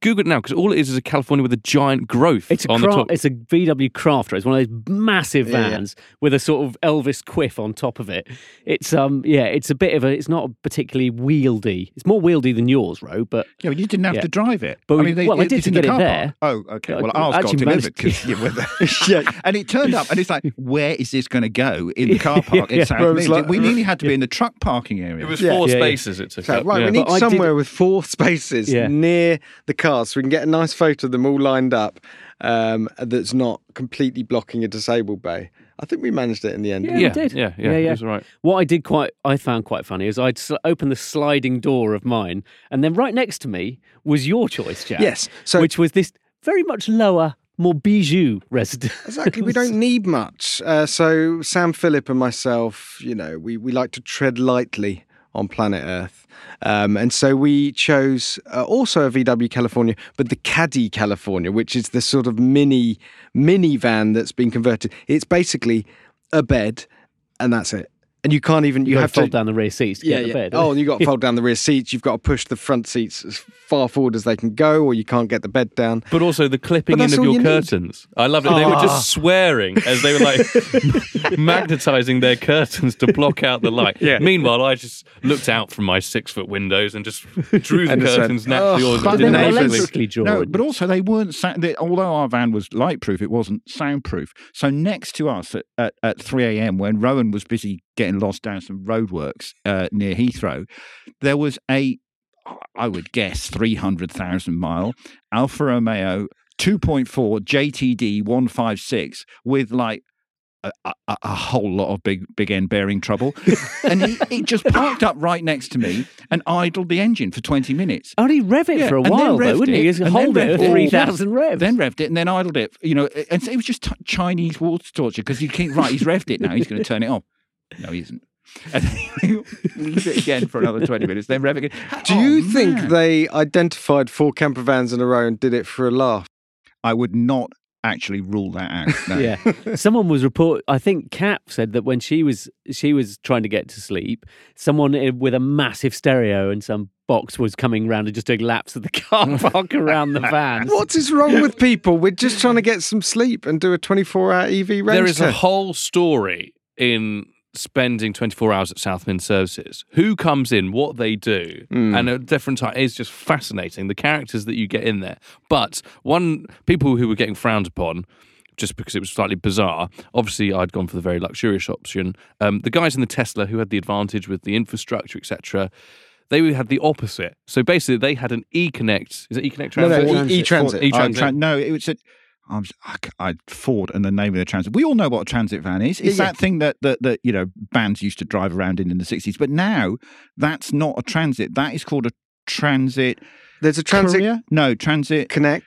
Google it now, because all it is is a California with a giant growth It's a on the top. it's a VW Crafter. It's one of those massive Yeah, yeah. vans with a sort of Elvis quiff on top of it. It's um yeah, it's a bit of a. It's not particularly wieldy. It's more wieldy than yours, Ro. But Yeah, but you didn't have Yeah. to drive it. But I mean, they, well, I did to in the get it car there. park. Oh, okay. Well, I ours got actually delivered managed- because you were there. yeah, And it turned up, and it's like, where is this going to go in the car park in Yeah. South it was like- we nearly had to be in the truck parking area. it was Yeah. four Yeah, yeah. spaces it took So, up. right, yeah. we need But I did- somewhere with four spaces near the cars so we can get a nice photo of them all lined up um, that's not completely blocking a disabled bay. I think we managed it in the end. Yeah, didn't we yeah, did. yeah, yeah, Yeah, It yeah. was all right. what I did quite, I found quite funny is I'd sl- open the sliding door of mine, and then right next to me was your choice, Jack. Yes. So which was this very much lower, more bijou residence. Exactly. We don't need much. Uh, so Sam Philip and myself, you know, we, we like to tread lightly on planet Earth. Um, and so we chose uh, also a VW California, but the Caddy California, which is the sort of mini minivan that's been converted. It's basically a bed, and that's it. And you can't even you, You, have fold to fold down the rear seats to yeah, get the yeah. bed. Oh, and you got to fold down the rear seats. You've got to push the front seats as far forward as they can go, or you can't get the bed down. But also the clipping in of your you need. curtains. I loved it. They were Ah. just swearing as they were like magnetizing their curtains to block out the light. Yeah. Meanwhile, I just looked out from my six foot windows and just drew the And just went, curtains naturally. "Oh, but the they're didn't not neighbours- naturally. electrically drawn. No, but also they weren't. Sa- they, although our van was lightproof, it wasn't soundproof. So next to us at, at, at 3 a.m., when Rowan was busy getting lost down some roadworks uh, near Heathrow, there was a, I would guess, 300,000 mile Alfa Romeo 2.4 JTD 156 with like a, a, a whole lot of big big end bearing trouble, and he, he just parked up right next to me and idled the engine for twenty minutes. Oh, he'd rev it Yeah, for a while, though, wouldn't he? it, He'd hold it at 3,000 revs. Then revved it and then idled it. You know, and so it was just t- Chinese water torture because you keep right. He's revved it now. He's going to turn it off. No, he isn't. And then leave it again for another twenty minutes. Then rev it again. Do Oh, you think man. they identified four camper vans in a row and did it for a laugh? I would not actually rule that out. No. Yeah, someone was report. I think Kat said that when she was she was trying to get to sleep, someone eh, with a massive stereo and some box was coming round and just doing laps of the car park around the van. What is wrong with people? We're just trying to get some sleep and do a 24 hour EV range There is a whole story in spending 24 hours at South Mimms Services. Who comes in, what they do, Hmm. and at different times is just fascinating. The characters that you get in there. But one people who were getting frowned upon. Just because it was slightly bizarre. Obviously, I'd gone for the very luxurious option. Um, the guys in the Tesla who had the advantage with the infrastructure, etc., they had the opposite. So basically, they had an E-Connect. Is it E-Connect No, no, Transit? E- E-Transit. Oh, E-Transit. tran- no, it was a. I was, I, c- I Ford and the name of the transit. We all know what a transit van is. It's Yeah, yeah. that thing that, that that you know bands used to drive around in in the sixties. But now that's not a transit. That is called a transit. There's a transit courier? No, transit. connect.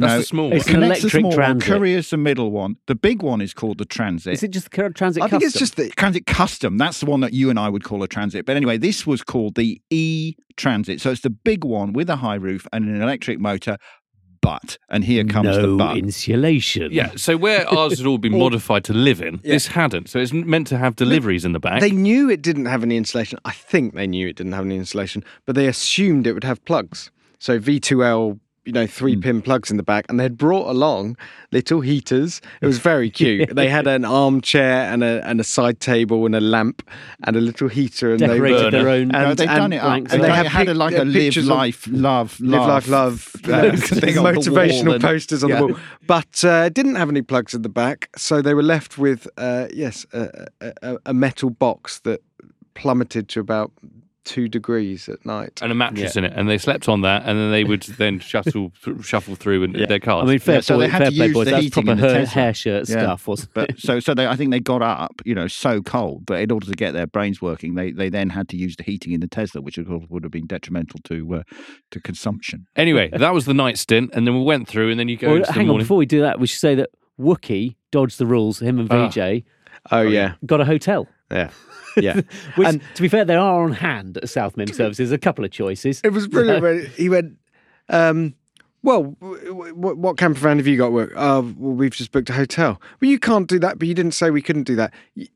That's no, the small It's one. an Connect's the electric small transit. One. Courier's the middle one. The big one is called the transit. Is it just the transit? I think it's just the. Transit Custom. That's the one that you and I would call a transit. But anyway, this was called the E Transit. So it's the big one with a high roof and an electric motor. But and here comes no the but. insulation. Yeah, so where ours had all been modified to live in, Yeah. this hadn't. So it's meant to have deliveries in the back. They knew it didn't have any insulation. I think they knew it didn't have any insulation, but they assumed it would have plugs. So V2L, you know, three Hmm. pin plugs in the back, and they'd brought along little heaters. It was very cute. they had an armchair and a and a side table and a lamp and a little heater, and decorated they their own. No, and- they've done it up. And they had, They had had a, like a live pictures of- life, love, Live life, love. uh, thing on motivational posters on yeah. the wall, but uh, it didn't have any plugs in the back, so they were left with uh, yes, a, a, a- a metal box that plummeted to about two degrees at night. and a mattress in it, and they slept on that, and then they would then shuttle shuffle through in their cars. I mean, fair, Yeah, so boy- they had fair to play, use boys. the That's heating proper in the hair, Tesla. hair shirt Yeah. stuff, wasn't But it? so, so they, I think they got up, you know, so cold. But in order to get their brains working, they, they then had to use the heating in the Tesla, which of course would have been detrimental to uh, to consumption. anyway, that was the night stint, and then we went through, and then you go Well, into the hang on, before we do that, we should say that Wookie dodged the rules. Him and Ah. VJ Oh yeah, got a hotel. Yeah, yeah. Which, And- to be fair, they are on hand at South Mimms Services. A couple of choices. It was brilliant. when he went, um, "Well, w- w- what camper van have you got? Work? Oh, well, we've just booked a hotel. Well, you can't do that, but you didn't say we couldn't do that." Y-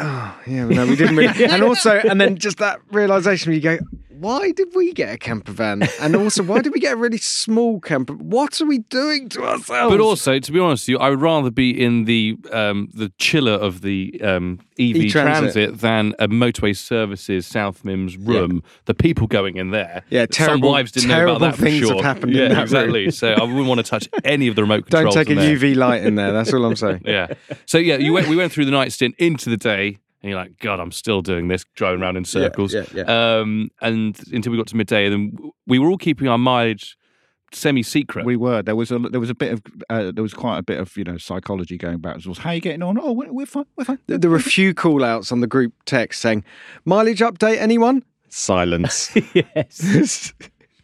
Oh, yeah, well, no, we didn't really. and also, and then just that realization where you go, why did we get a camper van? And also, why did we get a really small camper? What are we doing to ourselves? But also, to be honest with you, I would rather be in the um, the chiller of the um, EV E-Transit. transit than a motorway services South Mimms room. The people going in there, Yeah, some terrible- wives didn't know about that for things have sure. happened in yeah, that room. exactly. So I wouldn't want to touch any of the remote controls. don't take a there. UV light in there. That's all I'm saying. Yeah. So yeah, you went. We went through the night stint into the day, and you're like, God, I'm still doing this, driving around in circles. yeah, yeah. Um, and until we got to midday, and then we were all keeping our mileage semi-secret. We were there was a there was a bit of uh, there was quite a bit of you know psychology going back. Was how are you getting on? Oh, we're, we're fine. We're fine. There there were a few call outs on the group text saying, mileage update, anyone? Silence. yes.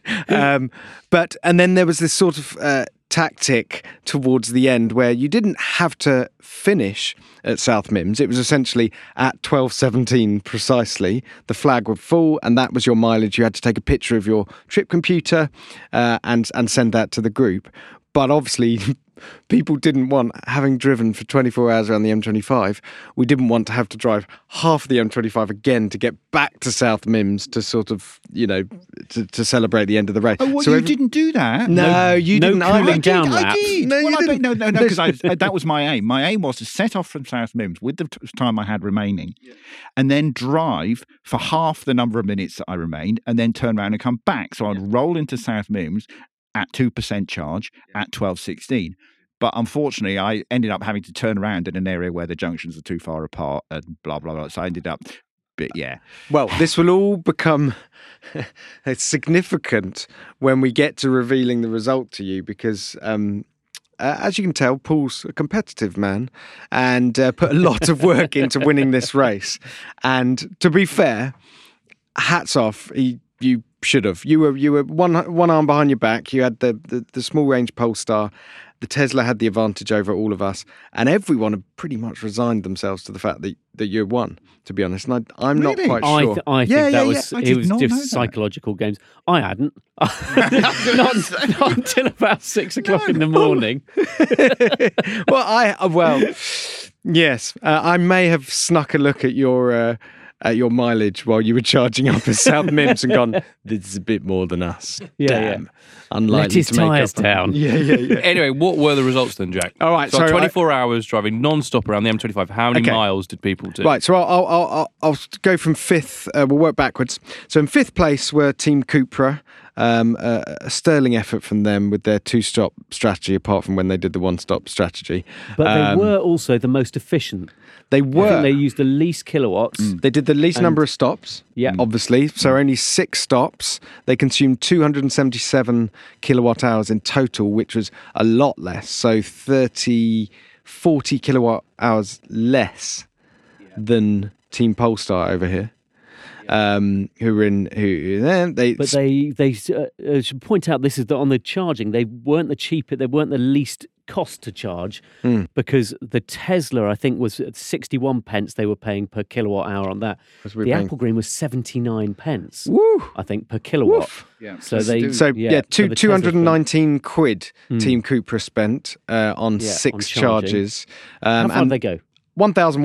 um, but, and then there was this sort of uh, tactic towards the end where you didn't have to finish at South Mimms. It was essentially at 12.17 precisely. The flag would fall and that was your mileage. You had to take a picture of your trip computer uh, and, and send that to the group. But obviously, people didn't want, having driven for 24 hours around the M25, we didn't want to have to drive half the M25 again to get back to South Mimms to sort of, you know, to, to celebrate the end of the race. Oh, what So you every- didn't do that? No, you no didn't. cooling either. down I laps. did. No, well, you I didn't. no, no, no, because uh, that was my aim. My aim was to set off from South Mimms with the t- time I had remaining, and then drive for half the number of minutes that I remained, and then turn around and come back. So I'd roll into South Mimms at two percent charge at twelve sixteen. But unfortunately, I ended up having to turn around in an area where the junctions are too far apart, and blah blah blah. So I ended up. But yeah, Well, this will all become significant when we get to revealing the result to you because um, uh, as you can tell, Paul's a competitive man and uh, put a lot of work into winning this race. And to be fair, hats off. He, you should have. You were you were one one arm behind your back. You had the the, the small range Polestar. The Tesla had the advantage over all of us, and everyone had pretty much resigned themselves to the fact that, that you won. To be honest, and I, I'm not Really? quite I, sure. th- I think Yeah, that yeah, yeah. was I it was just know that. psychological games. I hadn't. not, not until about six o'clock in the morning. well, I uh, well, yes, uh, I may have snuck a look at your uh, at your mileage while you were charging up at South Mimms and gone. This is a bit more than us. Yeah, Damn, yeah. unlikely Let to make up. down. Yeah, yeah, yeah. Anyway, what were the results then, Jack? All right, so, so I- 24 hours driving non-stop around the M25. How many Okay. miles did people do? Right, so I'll, I'll, I'll, I'll- I'll go from fifth. Uh, we'll work backwards. So in fifth place were Team Cupra. Um, a, a sterling effort from them with their two-stop strategy, apart from when they did the one-stop strategy. But Um, they were also the most efficient. They were. they used the least kilowatts. They did the least number of stops. Yeah. Obviously. So only six stops. They consumed 277 kilowatt hours in total, which was a lot less. So 30, 40 kilowatt hours less than Team Polestar over here. Um, who were in who then they But they they uh, should point out this is that on the charging they weren't the cheapest they weren't the least cost to charge Hmm. because the Tesla I think was at 61 pence they were paying per kilowatt hour on that. The paying- Apple Green was 79 pence Woo! I think per kilowatt. Woof. Yeah. So they So yeah, two, the Tesla's two been- hundred and nineteen quid Team Cupra spent uh, on Yeah, six on charging. charges, How um, far did and they go? one thousand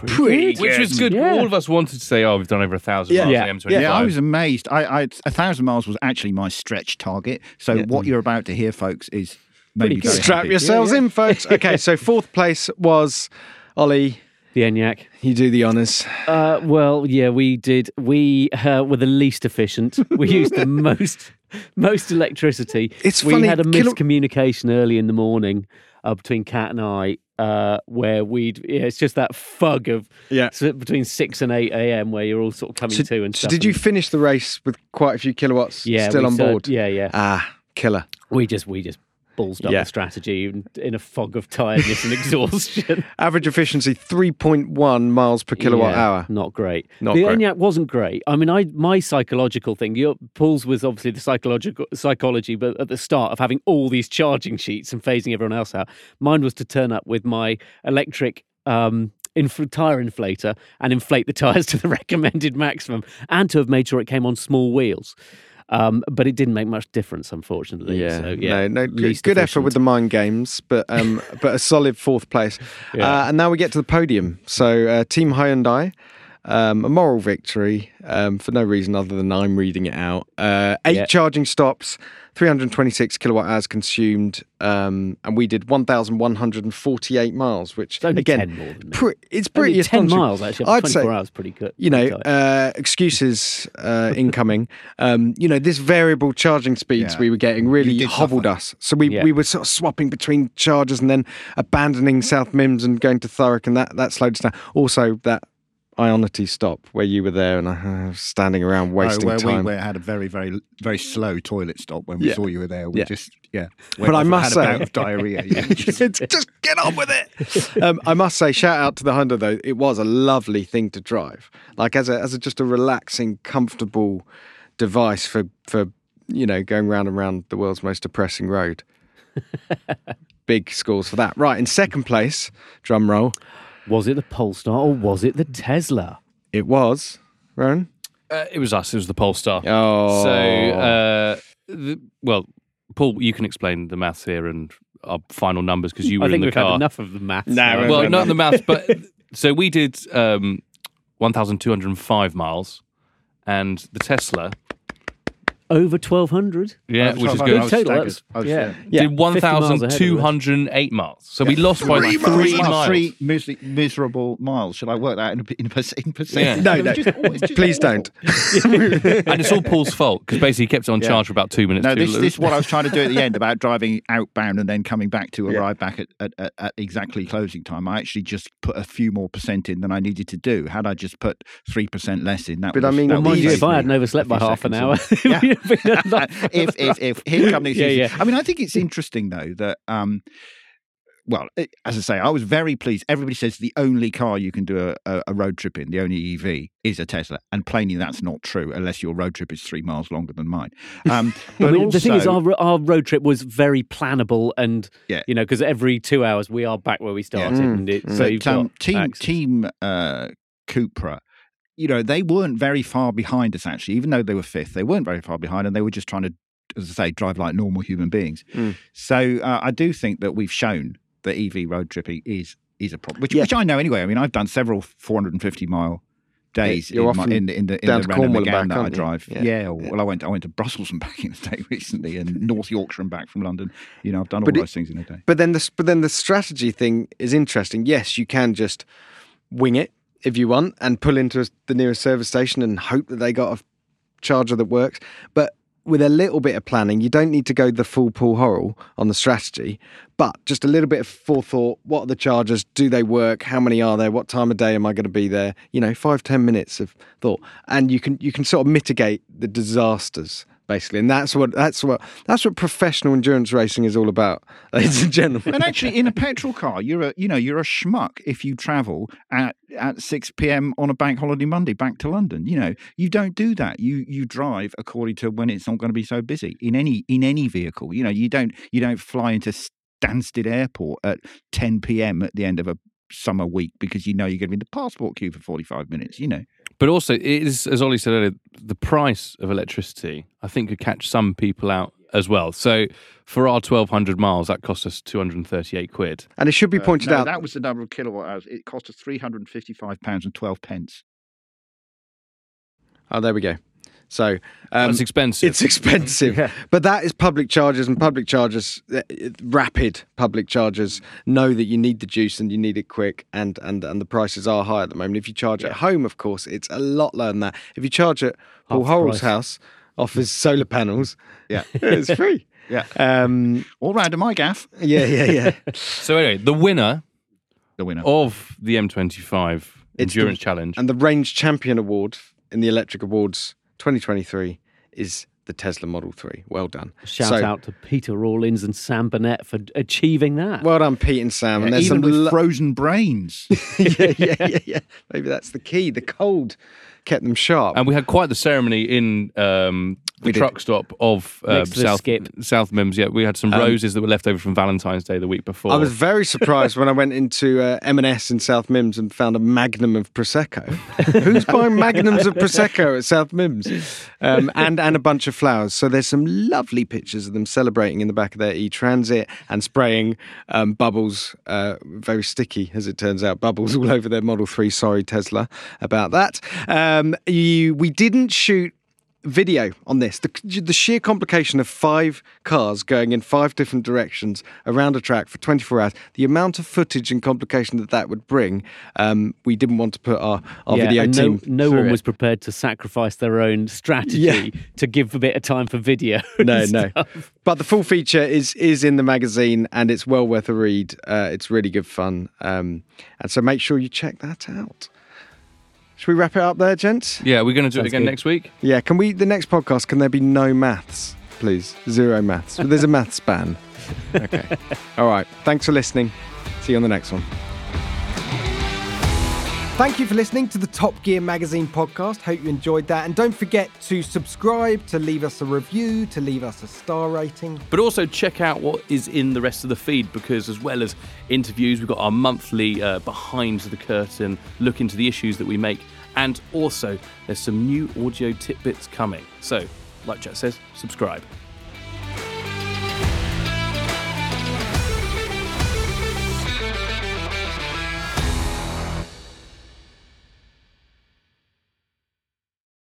one hundred and nine miles. Pretty Which was good. Yeah. All of us wanted to say, "Oh, we've done over a thousand Yeah. miles Yeah. on the M25." Yeah, I was amazed. I, I a thousand miles was actually my stretch target. So what you're about to hear, folks, is maybe good. Strap happy. yourselves in, folks. Okay, so fourth place was Ollie. The Enyaq. You do the honours. Uh, well, yeah, we did. We uh, were the least efficient. We used the most most electricity. It's we funny, had a kilo- miscommunication early in the morning uh, between Kat and I, uh, where we'd. Yeah, it's just that fug of Yeah. so between six and eight a.m. where you're all sort of coming So, to and so stuff. did you finish the race with quite a few kilowatts Yeah, still we on said- board? Yeah, yeah. Ah, killer. we just we just ballsed up Yeah. strategy in, a fog of tiredness and exhaustion. Average efficiency 3.1 miles per kilowatt Yeah, hour. Not great. Not the great. Enyaq wasn't great. I mean, I my psychological thing. Your Paul's was obviously the psychological psychology, but at the start of having all these charging sheets and phasing everyone else out, mine was to turn up with my electric. Um, inf- tire inflator and inflate the tires to the recommended maximum, and to have made sure it came on small wheels. Um, but it didn't make much difference, unfortunately. Yeah, so, yeah no, no, good, good effort with the efficient. mind games, but um, but a solid fourth place. Yeah. Uh, and now we get to the podium. So uh, Team Hyundai, um, a moral victory um, for no reason other than I'm reading it out. Uh, eight Yeah. charging stops, 326 kilowatt hours consumed, um, and we did 1,148 miles, which It's only again, 10 more than pre- it's Only pretty 10 miles actually. I'd 24 say- hours, pretty good. you know, uh, excuses uh, incoming. Um, you know, this variable charging speeds Yeah. we were getting really hobbled suffer. us. So we, Yeah. we were sort of swapping between chargers and then abandoning South Mimms and going to Thurrock, and that, that slowed us down. Also, that Ionity stop where you were there and I was standing around Oh, wasting where time. we, we had a very, very, very slow toilet stop when we Yeah. saw you were there. We Yeah. just, yeah. But I must say- of diarrhea. Yeah, just- just get on with it. Um, I must say, shout out to the Honda though. It was a lovely thing to drive, like as a as a, just a relaxing, comfortable device for for you know going round and round the world's most depressing road. Big scores for that. Right in second place, drum roll. Was it the Polestar or was it the Tesla? It was Rowan. Uh, it was us. It was the Polestar. Oh, So, uh, the, well, Paul, you can explain the maths here and our final numbers because you were I think in the we've car. had enough of the maths. No, now. well, not the maths, but so we did um, 1,205 miles, and the Tesla, Over 1,200. yeah, I which is told- good, I was Total, staggered. that's- I was, yeah. yeah. Yeah. did 50 miles ahead of us. 1,208 miles. So we lost by Three three miles, miles. Three mis- miserable miles. Should I work that in, a- in, perc- in percent? Yeah. No, It no. just- oh, just Please awful. don't. and it's all Paul's fault because basically he kept it on Yeah. charge for about two minutes. No, too this, this is what I was trying to do at the end about driving outbound and then coming back to Yeah. arrive back at, at, at, at exactly closing time. I actually just put a few more percent in than I needed to do. Had I just put three percent less in, that But would I mean, that Well, would Mind you, have if I saved hadn't me overslept by few half an seconds. hour, Yeah. Been a lot- if if if here come the Yeah, excuses. yeah. I mean, I think it's interesting though that um, well, it- as I say, I was very pleased. Everybody says the only car you can do a, a, a road trip in, the only EV, is a Tesla, and plainly that's not true unless your road trip is three miles longer than mine. Um, I but mean, the thing is, our, our road trip was very plannable, and Yeah. you know, because every two hours we are back where we started, Mm. and it, Mm. so you've but, um, got team access. team uh, Cupra, you know, they weren't very far behind us actually, even though they were fifth. They weren't very far behind, and they were just trying to, as I say, drive like normal human beings. Mm. So uh, I do think that we've shown that EV road tripping is is a problem, which Yeah. which I know anyway. I mean, I've done several 450 mile days in, my, in the in the in the Cornwall and back, that I drive. Yeah. Yeah. or-. Well, I went I went to Brussels and back in the day recently, and North Yorkshire and back from London. You know, I've done all But it- those things in a day. But then the but then the strategy thing is interesting. Yes, you can just wing it if you want and pull into the nearest service station and hope that they got a charger that works. But with a little bit of planning, you don't need to go the full Paul Horrell on the strategy, but just a little bit of forethought. What are the chargers? Do they work? How many are there? What time of day am I going to be there? You know, five ten minutes of thought, and you can you can sort of mitigate the disasters basically. And that's what that's what that's what professional endurance racing is all about, ladies and gentlemen. And actually, in a petrol car, you're a you know you're a schmuck if you travel at at six p.m. on a bank holiday Monday back to London. You know you don't do that. You you drive according to when it's not going to be so busy in any in any vehicle. You know you don't you don't fly into Stansted Airport at ten p.m. at the end of a summer week because you know you're going to be in the passport queue for forty five minutes. You know. But also, it is, as Ollie said earlier, the price of electricity, I think, could catch some people out as well. So for our 1,200 miles, that cost us 238 quid. And it should be pointed Uh, no, out that was the number of kilowatt hours. It cost us three hundred and fifty five pounds and twelve pence. Oh, there we go. So um, That's expensive. it's expensive, Yeah. but that is public chargers, and public chargers, uh, rapid public chargers, know that you need the juice and you need it quick, and and and the prices are high at the moment. If you charge at home, of course, it's a lot lower than that. If you charge at Paul Half the Horrell's price. house, offers solar panels, Yeah. it's free. Yeah. Um, All round to my gaff. yeah, yeah, yeah. so anyway, the winner The winner. of the M25 It's the- Endurance Challenge. and the Range Champion Award in the Electric Awards 2023 is the Tesla Model 3. Well done. Shout So- out to Peter Rawlins and Sam Burnett for achieving that. Well done, Pete and Sam. Yeah, and there's even some with lo- frozen brains. yeah, yeah, yeah, yeah. Maybe that's the key. The cold kept them sharp. And we had quite the ceremony in um, the We did. truck stop of uh, Next to the South skip. South Mimms. Yeah, we had some Um, roses that were left over from Valentine's Day the week before. I was very surprised when I went into uh, M&S in South Mimms and found a magnum of prosecco. Who's buying magnums of prosecco at South Mimms? Um, and and a bunch of flowers. So there's some lovely pictures of them celebrating in the back of their e-transit and spraying um, bubbles, uh, very sticky as it turns out, bubbles all over their Model Three. Sorry, Tesla, about that. Um, you, we didn't shoot video on this. The, the sheer complication of five cars going in five different directions around a track for 24 hours, the amount of footage and complication that that would bring, um, we didn't want to put our, our yeah, video team. no, no one it. was prepared to sacrifice their own strategy Yeah. to give a bit of time for video. No, no. But the full feature is is in the magazine and it's well worth a read. Uh, it's really good fun. Um, and so make sure you check that out. Should we wrap it up there, gents? yeah, we're going to do it again good. next week. Yeah, can we, the next podcast, can there be no maths, please? Zero maths. There's a maths ban. Okay. All right. Thanks for listening. See you on the next one. Thank you for listening to the Top Gear Magazine podcast. Hope you enjoyed that. And don't forget to subscribe, to leave us a review, to leave us a star rating. But also check out what is in the rest of the feed because, as well as interviews, we've got our monthly uh, behind the curtain look into the issues that we make, and also there's some new audio tidbits coming. So, like Jet says, subscribe.